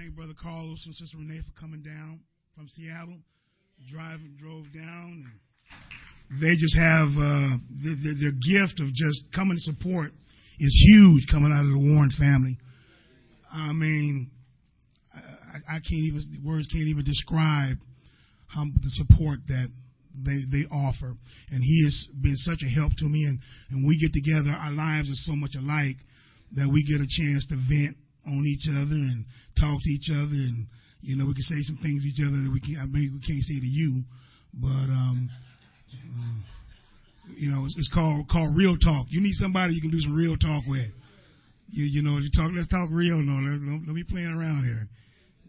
thank Brother Carlos and Sister Renee for coming down from Seattle, driving, drove down, and they just have uh, their, their, their gift of just coming to support is huge coming out of the Warren family. I mean, I, I can't even words can't even describe how the support that they they offer, and he has been such a help to me. And and we get together, our lives are so much alike that we get a chance to vent on each other and talk to each other, and you know we can say some things to each other that we can I mean we can't say to you, but um. Uh, you know, it's, it's called called real talk. You need somebody you can do some real talk with. You you know, you talk. Let's talk real. No, let's, don't, don't be playing around here.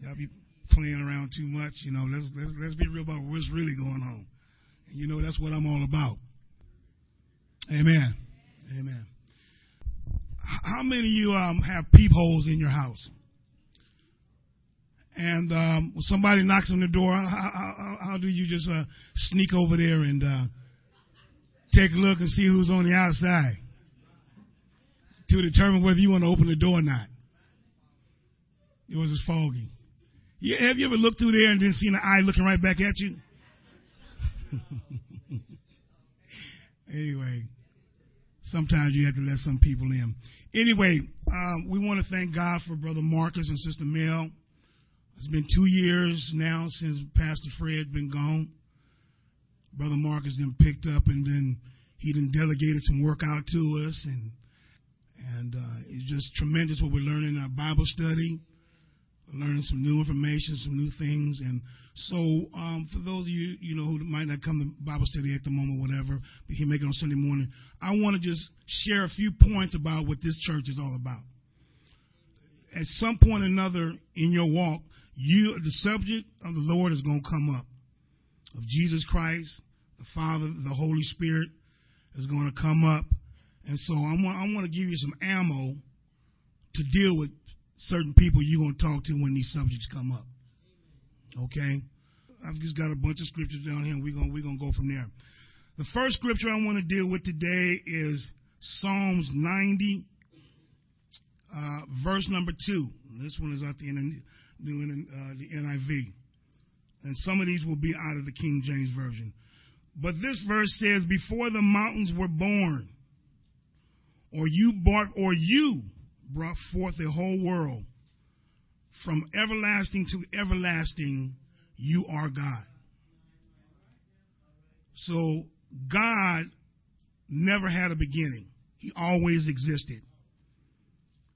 Y'all be playing around too much. You know, let's let's let's be real about what's really going on. And you know, that's what I'm all about. Amen. Amen. How many of you um, have peepholes in your house? And um, somebody knocks on the door, how, how, how do you just uh, sneak over there and uh, take a look and see who's on the outside to determine whether you want to open the door or not? It was just foggy. Have you ever looked through there and then seen an eye looking right back at you? anyway, sometimes you have to let some people in. Anyway, um, we want to thank God for Brother Marcus and Sister Mel. It's been two years now since Pastor Fred been gone. Brother Marcus then picked up and then he then delegated some work out to us and and uh, it's just tremendous what we're learning in our Bible study learning some new information, some new things. And so, um, for those of you, you know, who might not come to Bible study at the moment, whatever, but can make it on Sunday morning, I want to just share a few points about what this church is all about. At some point or another in your walk, you, the subject of the Lord is going to come up. Of Jesus Christ, the Father, the Holy Spirit is going to come up. And so I I want to give you some ammo to deal with certain people you're going to talk to when these subjects come up. Okay? I've just got a bunch of scriptures down here, and we're going we're gonna go from there. The first scripture I want to deal with today is Psalms 90, uh, verse number 2. This one is out the, uh, the NIV. And some of these will be out of the King James Version. But this verse says, Before the mountains were born, or you brought, or you brought forth the whole world. From everlasting to everlasting, you are God. So God never had a beginning. He always existed.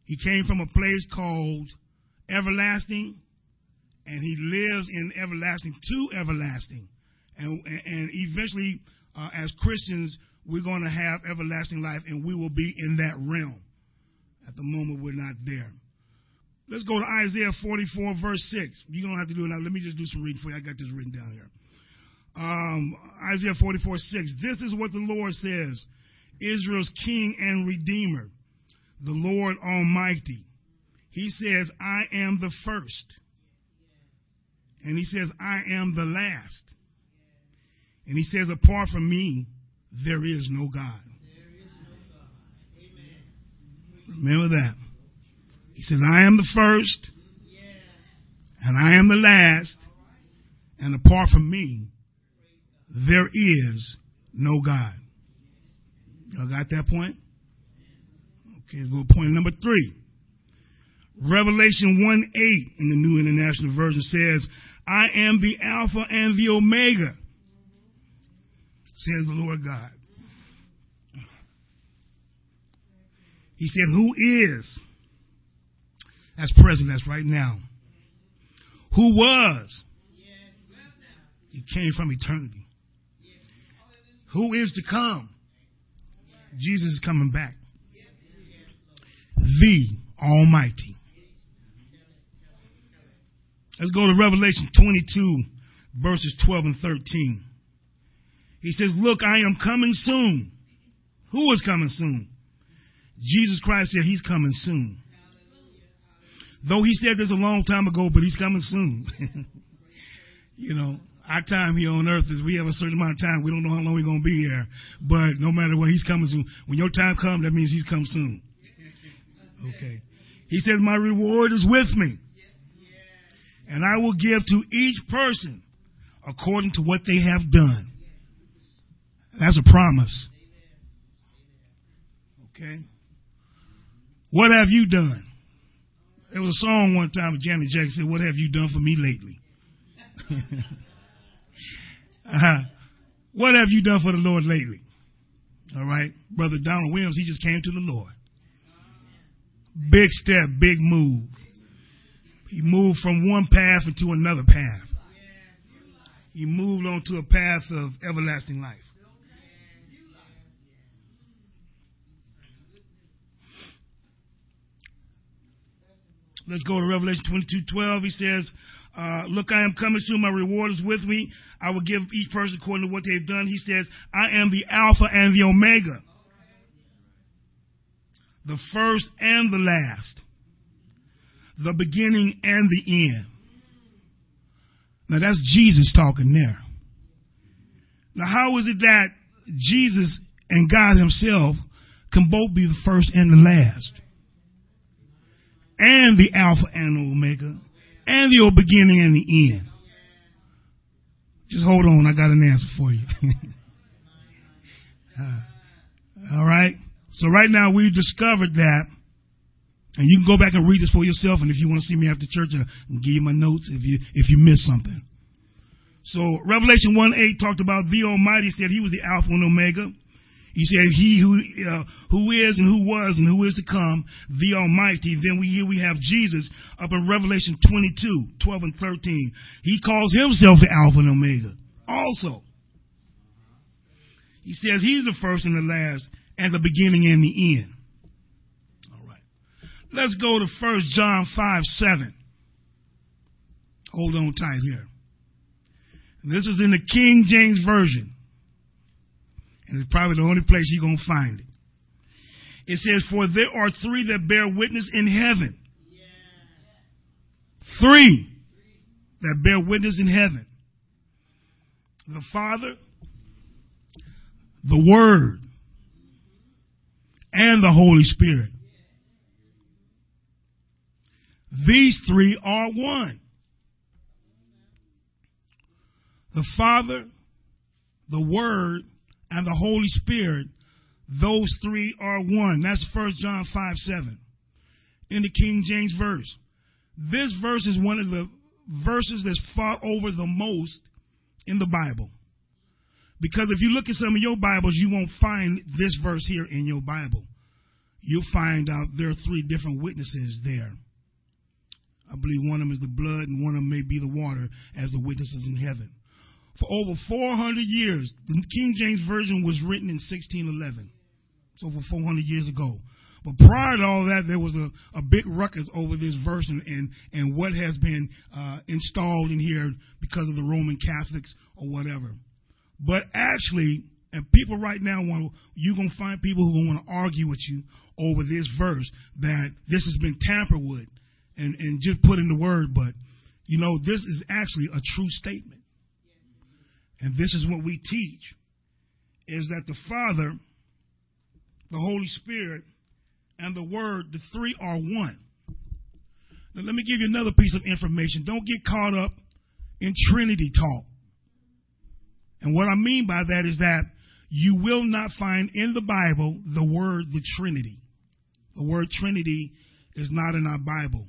He came from a place called everlasting, and he lives in everlasting to everlasting. And, and eventually, uh, as Christians, we're going to have everlasting life, and we will be in that realm. At the moment, we're not there. Let's go to Isaiah 44, verse 6. You don't have to do it now. Let me just do some reading for you. I got this written down here. Um, Isaiah 44, 6. This is what the Lord says Israel's King and Redeemer, the Lord Almighty. He says, I am the first. And he says, I am the last. And he says, apart from me, there is no God. Remember that. Says, I am the first, and I am the last, and apart from me, there is no God. Y'all got that point? Okay, let's go to point number three. Revelation 1 8 in the New International Version says, I am the Alpha and the Omega, says the Lord God. He said, Who is? That's present, that's right now. Who was? He came from eternity. Who is to come? Jesus is coming back. The Almighty. Let's go to Revelation 22, verses 12 and 13. He says, Look, I am coming soon. Who is coming soon? Jesus Christ said he's coming soon. Though he said this a long time ago, but he's coming soon. you know, our time here on earth is we have a certain amount of time. We don't know how long we're going to be here. But no matter what, he's coming soon. When your time comes, that means he's come soon. Okay. He says, My reward is with me. And I will give to each person according to what they have done. That's a promise. Okay? What have you done? There was a song one time Janet Jackson said, What have you done for me lately? uh-huh. What have you done for the Lord lately? All right. Brother Donald Williams, he just came to the Lord. Big step, big move. He moved from one path into another path. He moved on to a path of everlasting life. Let's go to Revelation 22 12. He says, uh, Look, I am coming soon. My reward is with me. I will give each person according to what they've done. He says, I am the Alpha and the Omega, the first and the last, the beginning and the end. Now that's Jesus talking there. Now, how is it that Jesus and God Himself can both be the first and the last? And the Alpha and Omega, and the beginning and the end. Just hold on, I got an answer for you. uh, all right. So right now we've discovered that, and you can go back and read this for yourself. And if you want to see me after church, I can give you my notes if you if you miss something. So Revelation one eight talked about the Almighty said He was the Alpha and Omega. He said, He who, uh, who is and who was and who is to come, the Almighty. Then we here we have Jesus up in Revelation 22, 12 and 13. He calls himself the Alpha and Omega. Also, he says he's the first and the last and the beginning and the end. All right. Let's go to 1 John 5, 7. Hold on tight here. This is in the King James Version. And it's probably the only place you're going to find it. It says, For there are three that bear witness in heaven. Three that bear witness in heaven the Father, the Word, and the Holy Spirit. These three are one. The Father, the Word, and the Holy Spirit, those three are one. That's 1 John 5 7 in the King James verse. This verse is one of the verses that's fought over the most in the Bible. Because if you look at some of your Bibles, you won't find this verse here in your Bible. You'll find out there are three different witnesses there. I believe one of them is the blood and one of them may be the water as the witnesses in heaven for over 400 years. The King James Version was written in 1611. It's over 400 years ago. But prior to all that, there was a, a big ruckus over this verse and, and, and what has been uh, installed in here because of the Roman Catholics or whatever. But actually, and people right now want you're gonna find people who want to argue with you over this verse that this has been tampered with and, and just put in the word, but you know, this is actually a true statement and this is what we teach, is that the Father, the Holy Spirit, and the Word, the three are one. Now, let me give you another piece of information. Don't get caught up in Trinity talk. And what I mean by that is that you will not find in the Bible the word the Trinity. The word Trinity is not in our Bible.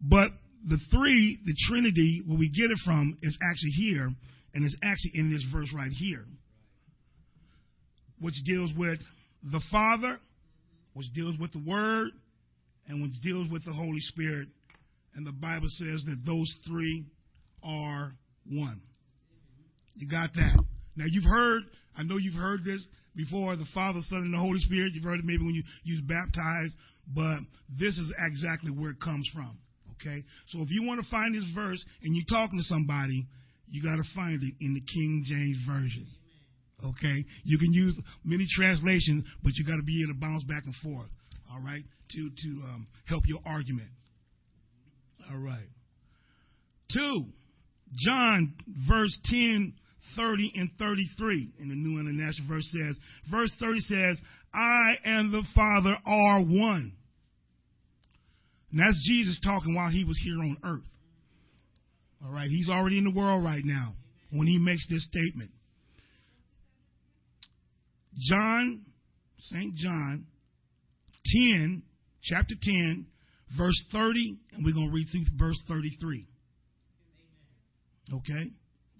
But the three, the Trinity, where we get it from, is actually here and it's actually in this verse right here, which deals with the Father, which deals with the Word, and which deals with the Holy Spirit. And the Bible says that those three are one. You got that? Now you've heard, I know you've heard this before, the Father, Son, and the Holy Spirit. You've heard it maybe when you use baptized, but this is exactly where it comes from. Okay? So if you want to find this verse and you're talking to somebody, you got to find it in the King James Version. Okay? You can use many translations, but you got to be able to bounce back and forth. All right? To, to um, help your argument. All right. Two, John, verse 10, 30, and 33 in the New International Verse says, verse 30 says, I and the Father are one. And that's Jesus talking while he was here on earth. All right, he's already in the world right now when he makes this statement. John, St. John 10, chapter 10, verse 30, and we're going to read through verse 33. Okay?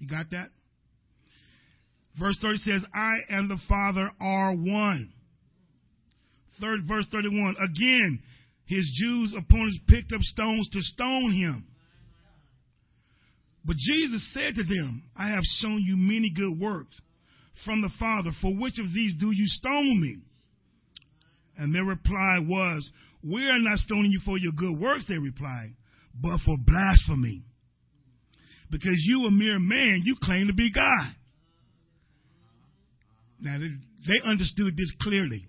You got that? Verse 30 says, I and the Father are one. Third, verse 31. Again, his Jews opponents picked up stones to stone him. But Jesus said to them, I have shown you many good works from the Father. For which of these do you stone me? And their reply was, We are not stoning you for your good works, they replied, but for blasphemy. Because you, a mere man, you claim to be God. Now, they understood this clearly.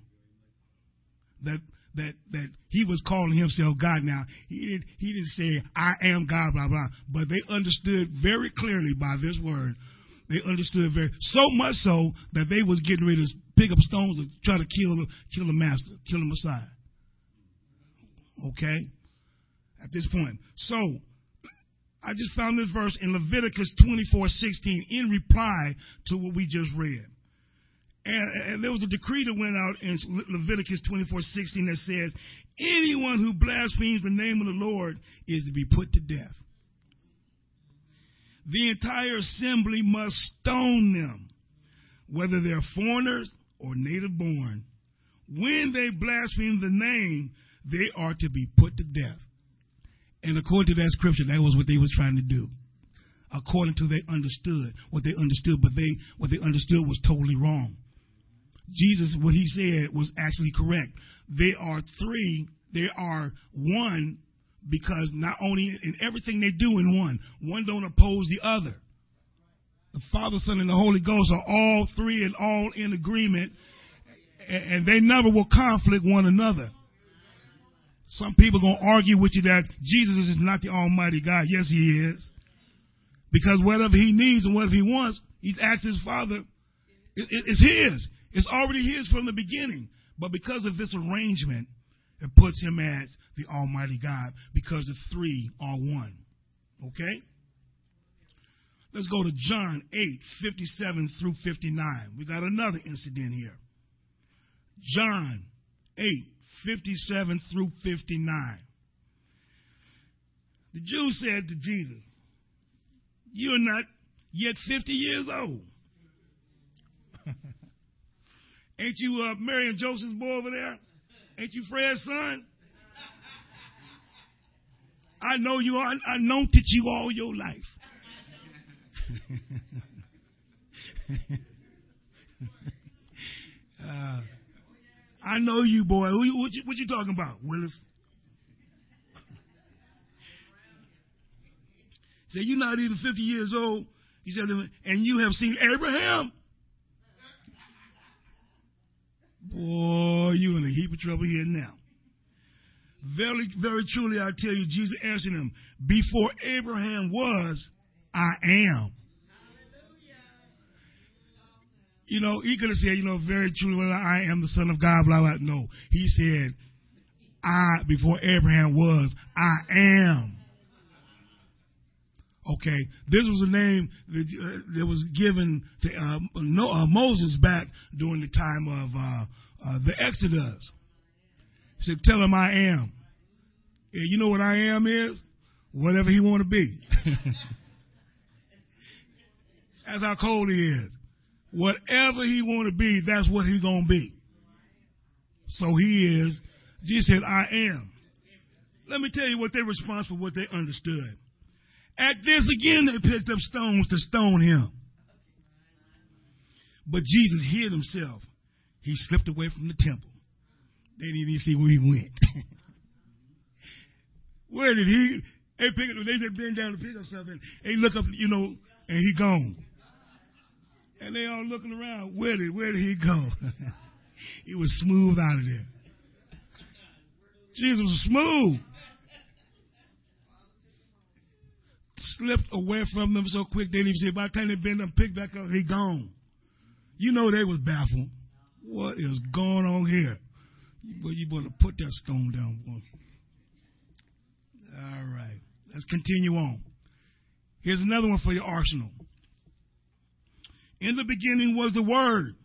That that that he was calling himself God. Now he didn't he didn't say I am God, blah blah. But they understood very clearly by this word. They understood very so much so that they was getting ready to pick up stones and try to kill kill the master, kill the Messiah. Okay, at this point. So I just found this verse in Leviticus twenty four sixteen in reply to what we just read. And, and, there was a decree that went out in Leviticus 24 16 that says, anyone who blasphemes the name of the Lord is to be put to death. The entire assembly must stone them, whether they're foreigners or native born. When they blaspheme the name, they are to be put to death. And according to that scripture, that was what they was trying to do. According to they understood what they understood, but they what they understood was totally wrong. Jesus, what he said was actually correct. They are three, they are one because not only in everything they do in one, one don't oppose the other. The Father, Son, and the Holy Ghost are all three and all in agreement, and they never will conflict one another. Some people gonna argue with you that Jesus is not the Almighty God. Yes, He is, because whatever He needs and whatever He wants, He's asked His Father. It's His. It's already his from the beginning. But because of this arrangement, it puts him as the Almighty God because the three are one. Okay? Let's go to John 8, 57 through 59. We got another incident here. John 8, 57 through 59. The Jews said to Jesus, You're not yet 50 years old. Ain't you uh, Mary and Joseph's boy over there? Ain't you Fred's son? I know you are. I known to you all your life. uh, I know you, boy. Who, what, you, what you talking about, Willis? Say you're not even 50 years old. He said, and you have seen Abraham. Boy, you in a heap of trouble here now. Very, very truly, I tell you, Jesus answered him, Before Abraham was, I am. Hallelujah. You know, he could have said, you know, very truly, well, I am the Son of God, blah, blah. No. He said, I, before Abraham was, I am. Okay, this was a name that, uh, that was given to uh, no, uh, Moses back during the time of uh, the Exodus. He said, "Tell him I am." And you know what I am is? Whatever he want to be. that's how cold he is. Whatever he want to be, that's what he gonna be. So he is. Jesus said, "I am." Let me tell you what their response for what they understood. At this again, they picked up stones to stone him. But Jesus hid himself. He slipped away from the temple. They didn't even see where he went. where did he? They pick up, they just bend down to pick up something. They look up, you know, and he gone. And they all looking around. Where did where did he go? he was smooth out of there. Jesus was smooth. slipped away from them so quick they didn't even see. By the time they been them picked back up, he gone. You know they was baffled. What is going on here? Well, you better put that stone down. Boy. All right. Let's continue on. Here's another one for your arsenal. In the beginning was the Word.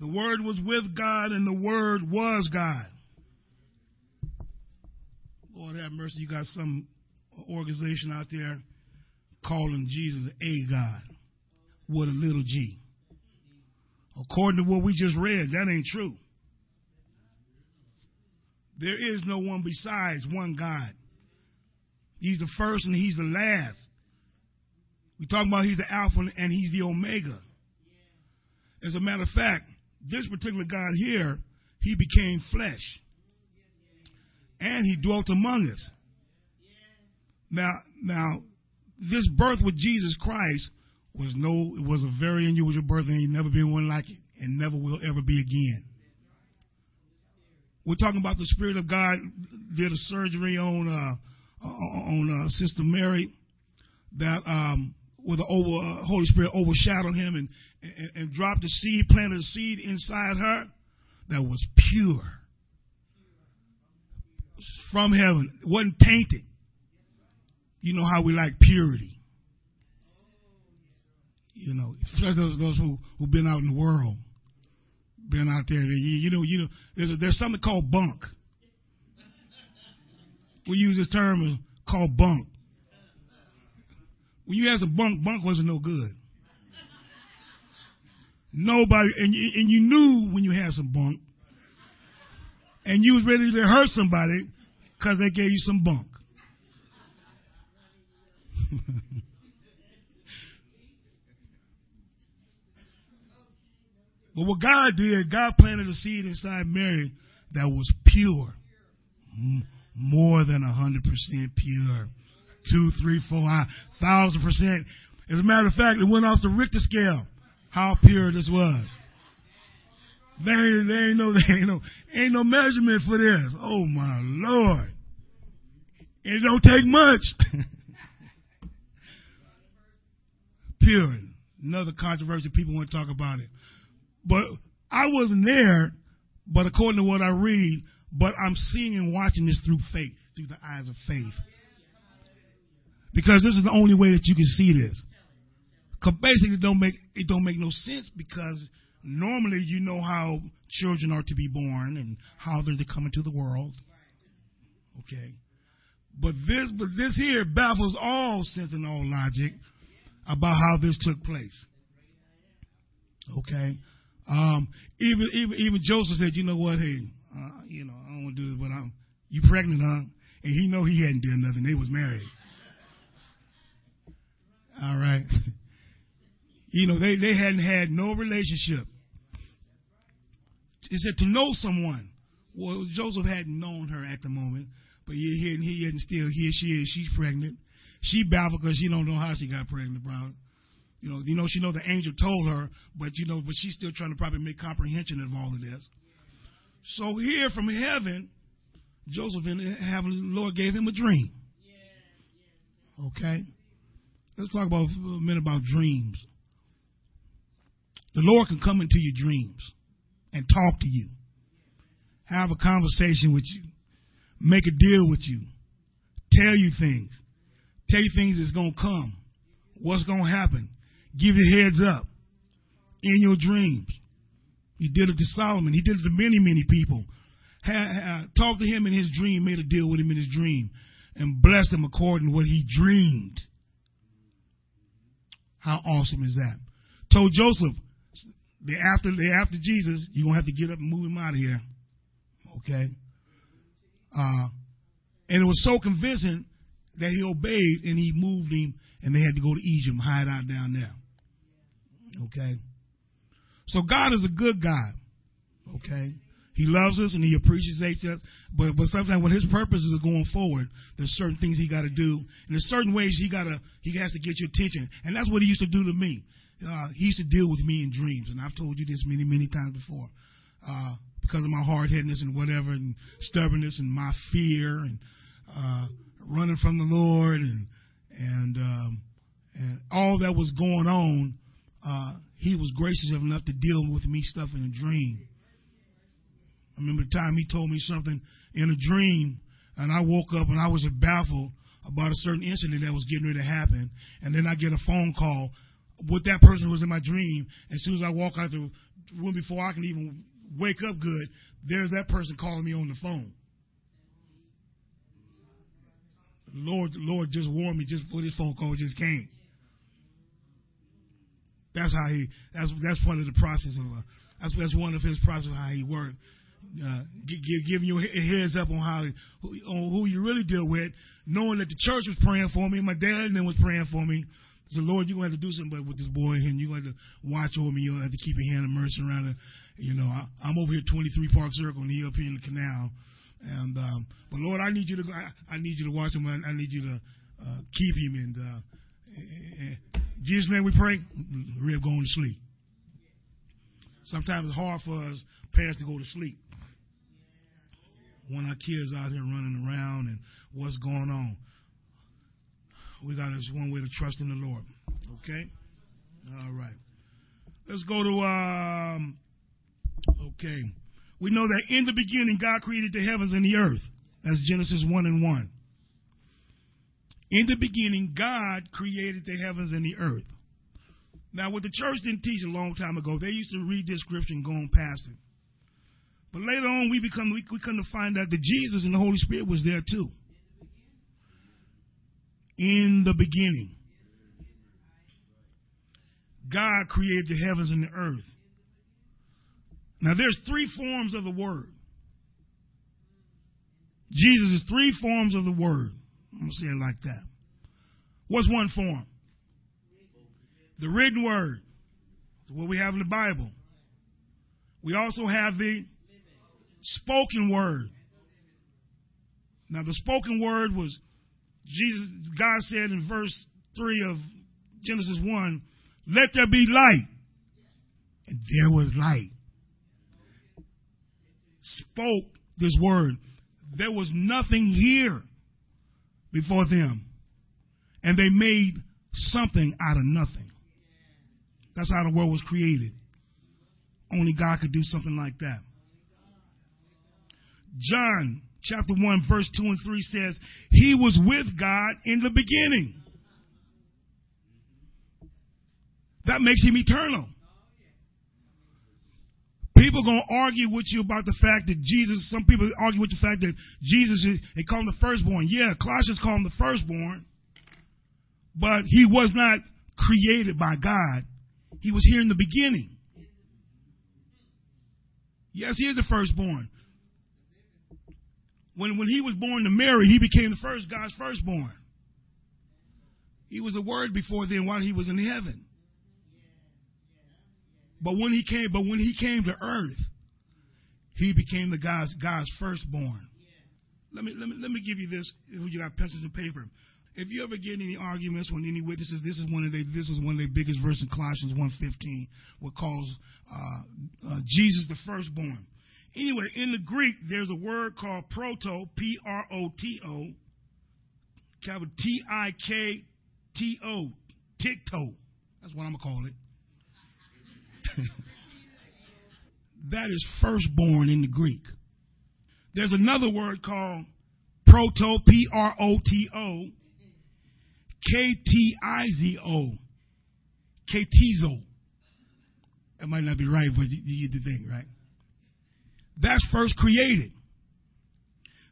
The Word was with God, and the Word was God. Lord have mercy, you got some organization out there calling Jesus a God with a little g. According to what we just read, that ain't true. There is no one besides one God. He's the first and he's the last. We talk about he's the Alpha and he's the Omega. As a matter of fact, this particular God here, he became flesh. And he dwelt among us. Now, now, this birth with Jesus Christ was no, it was a very unusual birth, and ain't never been one like it, and never will ever be again. We're talking about the Spirit of God did a surgery on uh, on uh, Sister Mary that um, with the over, uh, Holy Spirit overshadowed him and, and, and dropped the seed, planted a seed inside her that was pure from heaven. It wasn't tainted. You know how we like purity. You know, especially those, those who who've been out in the world, been out there. You, you know, you know, there's a, there's something called bunk. We use this term called bunk. When you had some bunk, bunk wasn't no good. Nobody, and you, and you knew when you had some bunk, and you was ready to hurt somebody because they gave you some bunk. but what God did, God planted a seed inside Mary that was pure, more than a hundred percent pure, two, three, four, thousand percent. As a matter of fact, it went off the Richter scale how pure this was. There ain't, there ain't no, there ain't no, ain't no measurement for this. Oh my Lord. It don't take much. pure. Another controversy, people want to talk about it. But I wasn't there, but according to what I read, but I'm seeing and watching this through faith, through the eyes of faith. Because this is the only way that you can see this. Because basically it don't make it don't make no sense because normally you know how children are to be born and how they're to come into the world. Okay. But this but this here baffles all sense and all logic about how this took place. Okay. Um, even even even Joseph said, you know what, hey, uh, you know, I don't want to do this, but I'm you pregnant, huh? And he know he hadn't done nothing. They was married. All right. you know, they, they hadn't had no relationship. He said to know someone. Well, Joseph hadn't known her at the moment, but he, he, he isn't still here. She is. She's pregnant. She baffled because she don't know how she got pregnant, bro. You know, you know, she know the angel told her, but you know, but she's still trying to probably make comprehension of all of this. So here from heaven, Joseph and the Lord gave him a dream. Okay, let's talk about a minute about dreams. The Lord can come into your dreams and talk to you, have a conversation with you, make a deal with you, tell you things, tell you things that's going to come, what's going to happen, give you heads up in your dreams. He did it to Solomon. He did it to many, many people. talked to him in his dream, made a deal with him in his dream, and blessed him according to what he dreamed. How awesome is that? Told Joseph, after after Jesus, you're gonna have to get up and move him out of here. Okay. Uh, and it was so convincing that he obeyed and he moved him and they had to go to Egypt hide out down there. Okay. So God is a good God. Okay. He loves us and he appreciates us. But but sometimes when his purposes are going forward, there's certain things he got to do, and there's certain ways he gotta he has to get your attention, and that's what he used to do to me. Uh, he used to deal with me in dreams, and I've told you this many many times before. Uh, because of my hard headedness and whatever, and stubbornness and my fear and uh, running from the Lord and and um, and all that was going on, uh, he was gracious enough to deal with me stuff in a dream. I remember the time he told me something in a dream, and I woke up and I was baffled about a certain incident that was getting ready to happen, and then I get a phone call with that person who was in my dream. As soon as I walk out the room before I can even wake up good, there's that person calling me on the phone. Lord, Lord just warned me just before this phone call just came. That's how he. That's that's one of the process of. Uh, that's that's one of his process of how he worked. Uh, give, giving you a heads up on how on who you really deal with, knowing that the church was praying for me, my dad and them was praying for me. Said, Lord, you're to have to do something with this boy, and you're to have to watch over me. You're to have to keep your hand of mercy around it. You know, I, I'm over here 23 Park Circle, and he up here in the canal. And um, but Lord, I need you to. I, I need you to watch him. I, I need you to uh, keep him. And uh, in Jesus' name we pray. We're going to sleep. Sometimes it's hard for us parents to go to sleep when our kids out here running around and what's going on. We got this one way to trust in the Lord. Okay? All right. Let's go to, um, okay. We know that in the beginning, God created the heavens and the earth. That's Genesis 1 and 1. In the beginning, God created the heavens and the earth. Now, what the church didn't teach a long time ago, they used to read this scripture and go on past it. But later on, we become we, we come to find out that Jesus and the Holy Spirit was there too. In the beginning, God created the heavens and the earth. Now, there's three forms of the word. Jesus is three forms of the word. I'm going to say it like that. What's one form? The written word. That's what we have in the Bible. We also have the spoken word. Now, the spoken word was Jesus, God said in verse 3 of Genesis 1, let there be light. And there was light. Spoke this word. There was nothing here before them. And they made something out of nothing. That's how the world was created. Only God could do something like that. John chapter 1, verse 2 and 3 says, He was with God in the beginning. That makes him eternal. People gonna argue with you about the fact that Jesus. Some people argue with the fact that Jesus is. They call him the firstborn. Yeah, Colossians call him the firstborn, but he was not created by God. He was here in the beginning. Yes, he is the firstborn, when, when he was born to Mary, he became the first God's firstborn. He was a word before then while he was in heaven. But when he came, but when he came to earth, he became the God's God's firstborn. Let me let me let me give you this. You got pencils and paper. If you ever get any arguments with any witnesses, this is one of the this is one of the biggest verses in Colossians 1.15, what calls uh, uh, Jesus the firstborn. Anyway, in the Greek, there's a word called proto, P R O T O, capital T I K T O, tikto. That's what I'm to call it. that is firstborn in the Greek. There's another word called proto, P R O T O, K T I Z O. That might not be right, but you get the thing, right? That's first created.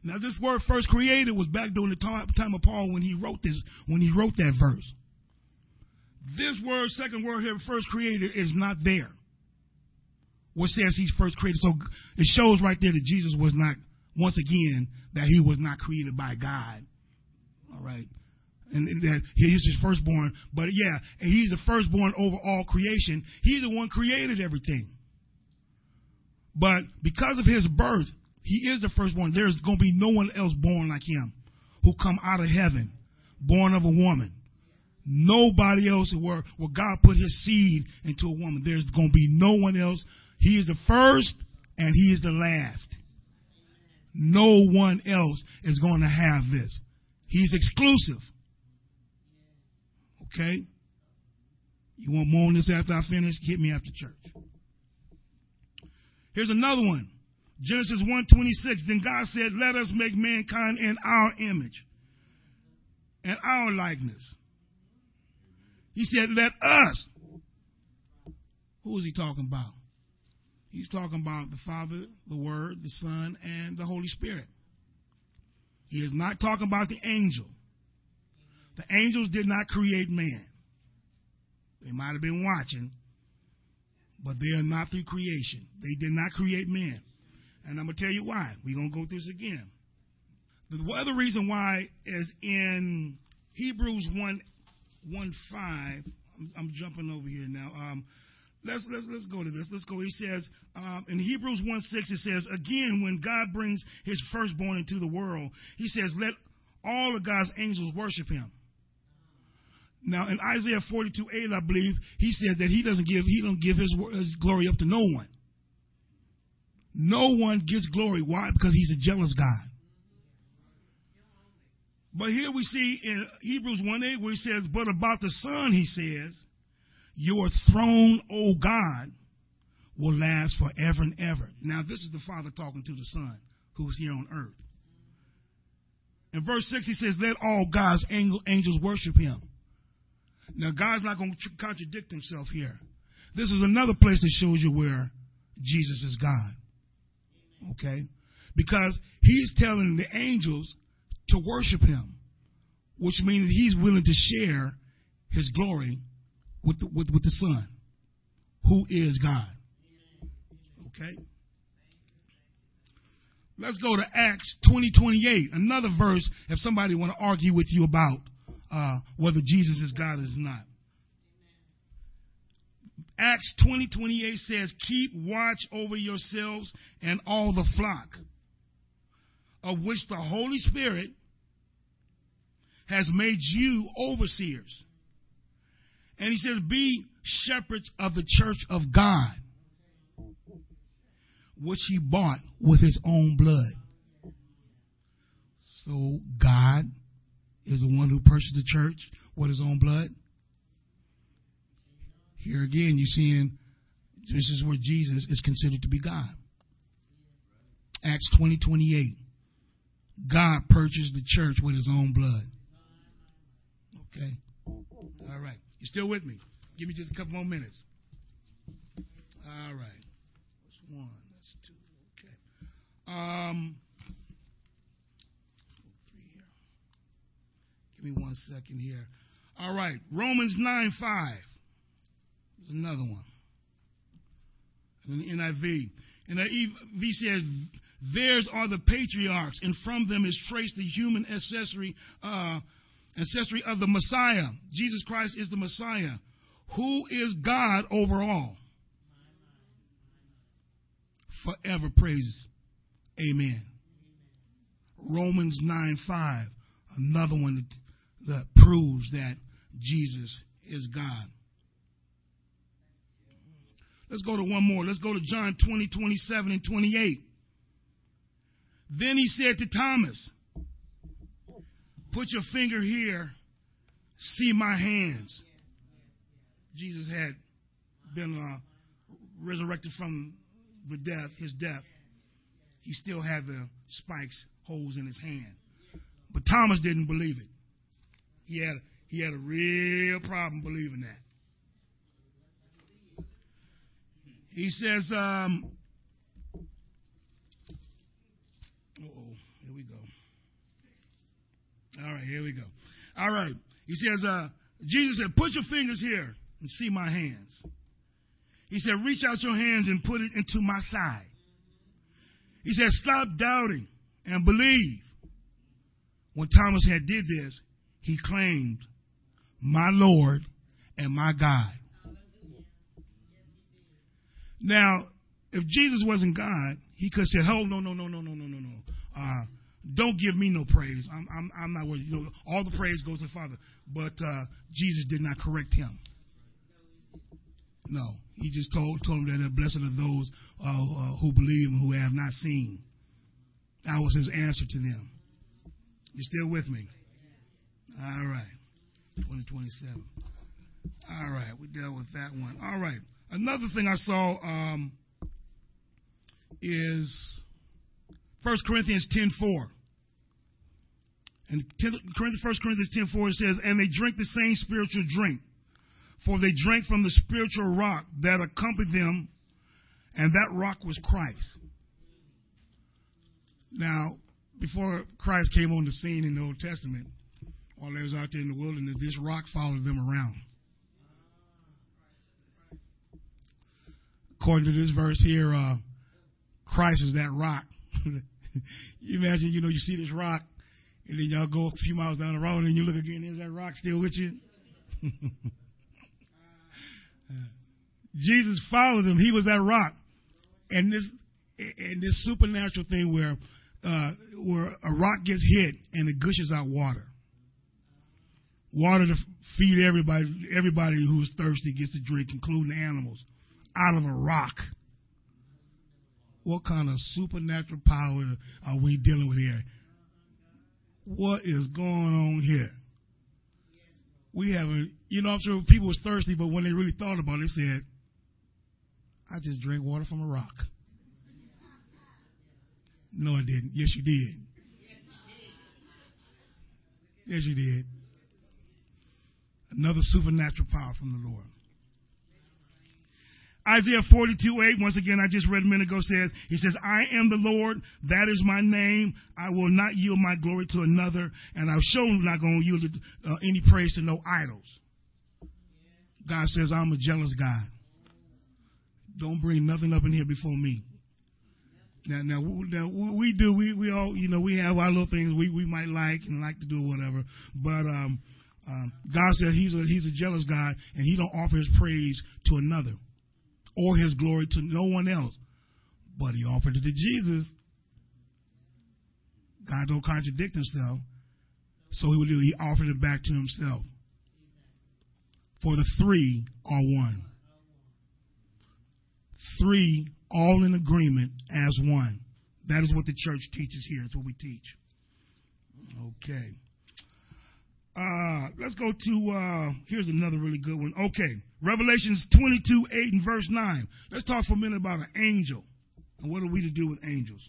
Now, this word first created was back during the time of Paul when he wrote this, when he wrote that verse. This word, second word here, first created, is not there. What says he's first created? So it shows right there that Jesus was not, once again, that he was not created by God. All right. And that he's his firstborn. But yeah, he's the firstborn over all creation. He's the one created everything. But because of his birth, he is the firstborn. There's going to be no one else born like him who come out of heaven, born of a woman. Nobody else where, where God put his seed into a woman. There's going to be no one else. He is the first and he is the last. No one else is going to have this. He's exclusive. Okay? You want more on this after I finish? Hit me after church. Here's another one. Genesis 1:26. Then God said, "Let us make mankind in our image." and our likeness. He said, Let us. Who is he talking about? He's talking about the Father, the Word, the Son, and the Holy Spirit. He is not talking about the angel. The angels did not create man. They might have been watching, but they are not through creation. They did not create man. And I'm going to tell you why. We're going to go through this again. The other reason why is in Hebrews 1, 1 5. I'm, I'm jumping over here now. Um, let's, let's, let's go to this. Let's go. He says, um, in Hebrews 1 6, it says, Again, when God brings his firstborn into the world, he says, Let all of God's angels worship him. Now in Isaiah 42, 8, I believe, he says that he doesn't give, he don't give his, his glory up to no one. No one gets glory. Why? Because he's a jealous God. But here we see in Hebrews 1 8 where he says, But about the Son, he says, Your throne, O God, will last forever and ever. Now, this is the Father talking to the Son who's here on earth. In verse 6, he says, Let all God's angels worship him. Now, God's not going to contradict himself here. This is another place that shows you where Jesus is God. Okay? Because he's telling the angels to worship him, which means he's willing to share his glory with the, with, with the Son, who is God. Okay? Let's go to Acts 20, 28, another verse if somebody want to argue with you about uh, whether Jesus is God or not. Acts 20, 28 says, Keep watch over yourselves and all the flock, of which the Holy Spirit has made you overseers. And he says, Be shepherds of the church of God, which he bought with his own blood. So God is the one who purchased the church with his own blood. Here again, you're seeing this is where Jesus is considered to be God. Acts 20 28. God purchased the church with his own blood. Okay. All right. You still with me? Give me just a couple more minutes. All right. That's one. That's two. Okay. Um. Give me one second here. All right. Romans 9 5. There's another one. In the NIV. And the EV says, Theirs are the patriarchs, and from them is traced the human ancestry, uh, ancestry of the Messiah. Jesus Christ is the Messiah, who is God over all. Forever praises. Amen. Romans 9 5, another one that, proves that Jesus is God. Let's go to one more. Let's go to John 20, 27 and 28. Then he said to Thomas, Put your finger here, see my hands. Jesus had been uh, resurrected from the death, his death. He still had the spikes, holes in his hand. But Thomas didn't believe it. He had, he had a real problem believing that. He says, um, oh, here we go. All right, here we go. All right. He says, uh, Jesus said, put your fingers here and see my hands. He said, reach out your hands and put it into my side. He said, stop doubting and believe. When Thomas had did this, he claimed, my Lord and my God. Now, if Jesus wasn't God, he could have said, "Oh no, no, no, no, no, no, no, no. Uh, don't give me no praise. I'm, I'm, I'm not worthy. You know, all the praise goes to the Father." But uh, Jesus did not correct him. No, he just told told him that the blessed are those uh, uh, who believe and who have not seen. That was his answer to them. You still with me? All right. 2027. All right, we dealt with that one. All right. Another thing I saw um, is 1 Corinthians 10.4. And 1 Corinthians 10 4 it says, And they drink the same spiritual drink, for they drank from the spiritual rock that accompanied them, and that rock was Christ. Now, before Christ came on the scene in the Old Testament, while they was out there in the wilderness, this rock followed them around. According to this verse here, uh, Christ is that rock. you imagine, you know, you see this rock, and then y'all go a few miles down the road, and you look again, is that rock still with you? Jesus followed him. He was that rock. And this and this supernatural thing where uh, where a rock gets hit and it gushes out water. Water to feed everybody everybody who's thirsty gets to drink, including animals, out of a rock. What kind of supernatural power are we dealing with here? What is going on here? We haven't, you know, I'm sure people was thirsty, but when they really thought about it, they said, I just drank water from a rock. No, I didn't. Yes, you did. Yes, you did. Another supernatural power from the Lord. Isaiah 42, 8, once again, I just read a minute ago, says, He says, I am the Lord, that is my name. I will not yield my glory to another, and I'm sure not going to yield uh, any praise to no idols. God says, I'm a jealous God. Don't bring nothing up in here before me. Now, now, now we do. We, we all, you know, we have our little things we, we might like and like to do or whatever. But um, um, God says He's a He's a jealous God, and He don't offer His praise to another or His glory to no one else. But He offered it to Jesus. God don't contradict Himself, so He would do. He offered it back to Himself. For the three are one. Three all in agreement as one. That is what the church teaches here. That's what we teach. Okay. Uh, let's go to, uh, here's another really good one. Okay. Revelations 22, 8 and verse 9. Let's talk for a minute about an angel and what are we to do with angels.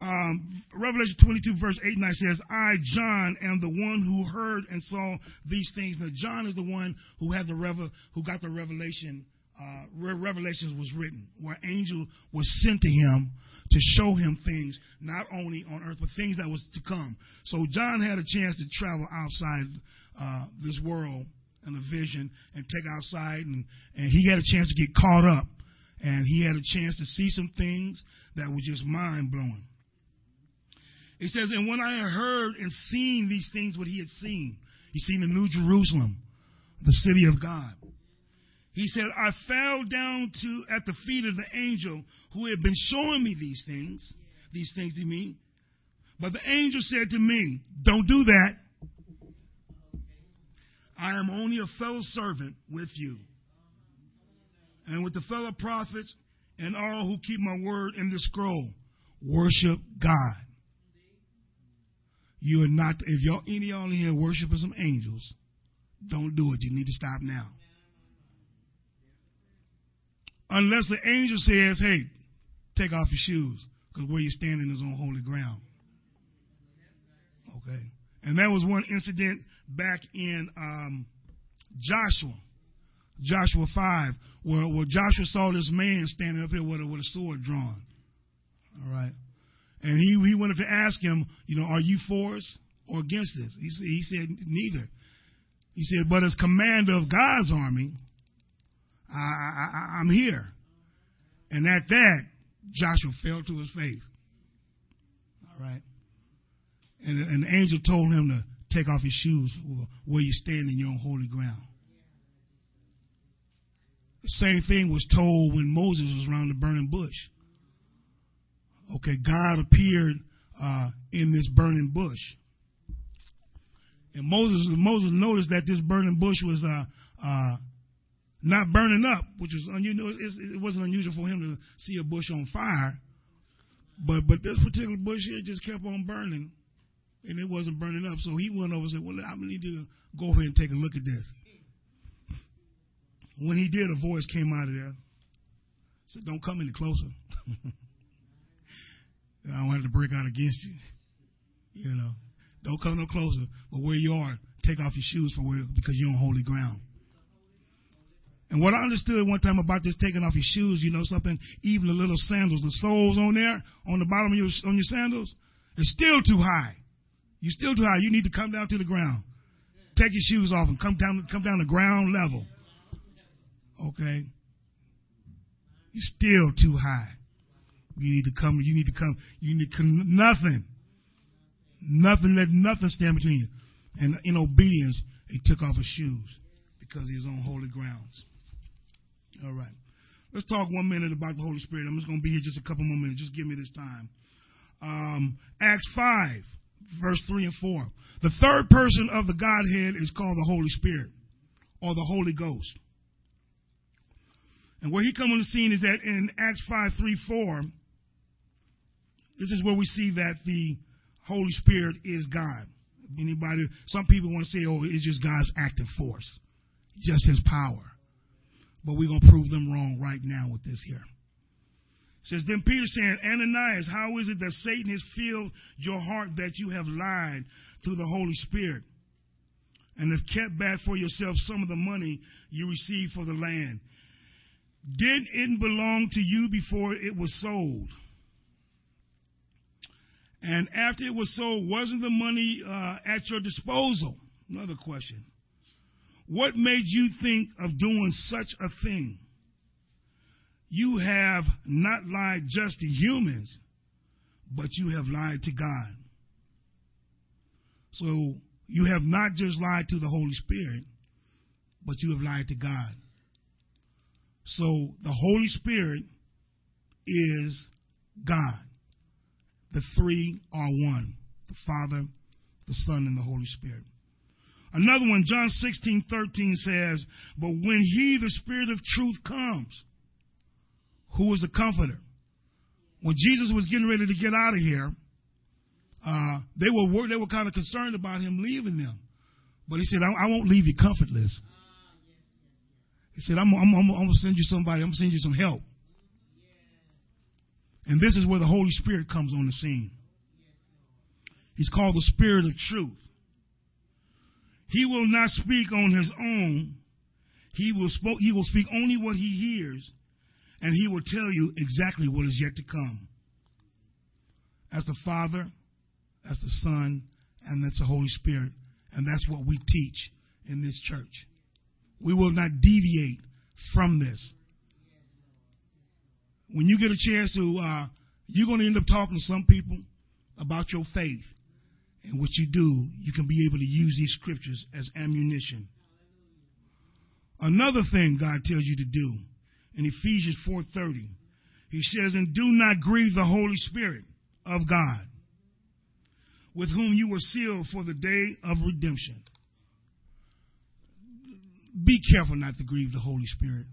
Um, Revelation 22, verse 8 and 9 says, I, John, am the one who heard and saw these things. Now, John is the one who had the revel- who got the revelation uh, Revelations was written, where angel was sent to him to show him things not only on earth but things that was to come. So John had a chance to travel outside uh, this world in a vision and take outside, and, and he had a chance to get caught up, and he had a chance to see some things that were just mind blowing. It says, and when I had heard and seen these things, what he had seen, he seen the New Jerusalem, the city of God he said, I fell down to at the feet of the angel who had been showing me these things, these things to me. But the angel said to me, Don't do that. I am only a fellow servant with you and with the fellow prophets and all who keep my word in the scroll. Worship God. You are not, if y'all, any of y'all in here worshiping some angels, don't do it. You need to stop now unless the angel says, hey, take off your shoes, because where you're standing is on holy ground. Okay. And that was one incident back in um, Joshua, Joshua 5, where, where Joshua saw this man standing up here with a, with a sword drawn. All right. And he, he wanted to ask him, you know, are you for us or against us? He, he said, neither. He said, but as commander of God's army, I, I, I'm here. And at that, Joshua fell to his face. All right. And, and the angel told him to take off your shoes where you stand in your own holy ground. The same thing was told when Moses was around the burning bush. Okay, God appeared uh, in this burning bush. And Moses, Moses noticed that this burning bush was uh, uh, not burning up, which was unusual. It wasn't unusual for him to see a bush on fire, but but this particular bush here just kept on burning, and it wasn't burning up. So he went over and said, "Well, I need to go ahead and take a look at this." When he did, a voice came out of there. Said, "Don't come any closer. I don't have to break out against you. You know, Don't come no closer. But where you are, take off your shoes for where, because you're on holy ground. And what I understood one time about this taking off your shoes, you know something, even the little sandals, the soles on there, on the bottom of your on your sandals, it's still too high. You're still too high. You need to come down to the ground. Take your shoes off and come down come down to ground level. Okay? You're still too high. You need to come, you need to come, you need to come, nothing. Nothing, let nothing stand between you. And in obedience, he took off his shoes because he was on holy grounds. All right. Let's talk one minute about the Holy Spirit. I'm just going to be here just a couple more minutes. Just give me this time. Um, Acts 5, verse 3 and 4. The third person of the Godhead is called the Holy Spirit or the Holy Ghost. And where he come on the scene is that in Acts 5, 3, 4, this is where we see that the Holy Spirit is God. Anybody, some people want to say, oh, it's just God's active force, just his power. But we're going to prove them wrong right now with this here. Says, Then Peter said, Ananias, how is it that Satan has filled your heart that you have lied to the Holy Spirit and have kept back for yourself some of the money you received for the land? Did it belong to you before it was sold? And after it was sold, wasn't the money uh, at your disposal? Another question. What made you think of doing such a thing? You have not lied just to humans, but you have lied to God. So you have not just lied to the Holy Spirit, but you have lied to God. So the Holy Spirit is God. The three are one the Father, the Son, and the Holy Spirit. Another one, John 16, 13 says, But when he, the Spirit of truth, comes, who is the comforter? When Jesus was getting ready to get out of here, uh, they were they were kind of concerned about him leaving them. But he said, I, I won't leave you comfortless. He said, I'm, I'm, I'm, I'm going to send you somebody. I'm going to send you some help. And this is where the Holy Spirit comes on the scene. He's called the Spirit of truth. He will not speak on his own. He will, spoke, he will speak only what he hears, and he will tell you exactly what is yet to come. As the Father, as the Son, and that's the Holy Spirit. And that's what we teach in this church. We will not deviate from this. When you get a chance to, uh, you're going to end up talking to some people about your faith. And what you do, you can be able to use these scriptures as ammunition. Another thing God tells you to do in Ephesians 4:30, He says, "And do not grieve the Holy Spirit of God, with whom you were sealed for the day of redemption." Be careful not to grieve the Holy Spirit,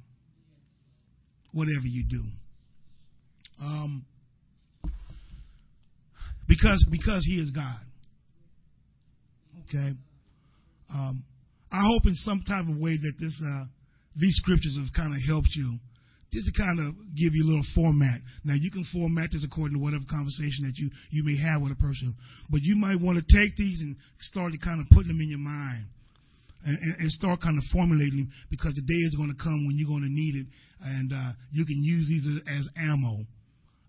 whatever you do. Um, because because He is God. Okay. Um, I hope in some type of way that this uh, these scriptures have kind of helped you. Just to kind of give you a little format. Now you can format this according to whatever conversation that you you may have with a person, but you might want to take these and start to kind of put them in your mind. And, and, start kind of formulating because the day is going to come when you're going to need it, and uh, you can use these as ammo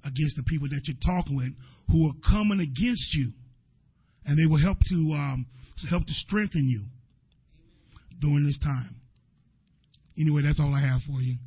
against the people that you're talking with who are coming against you, and they will help to um, help to strengthen you during this time. Anyway, that's all I have for you.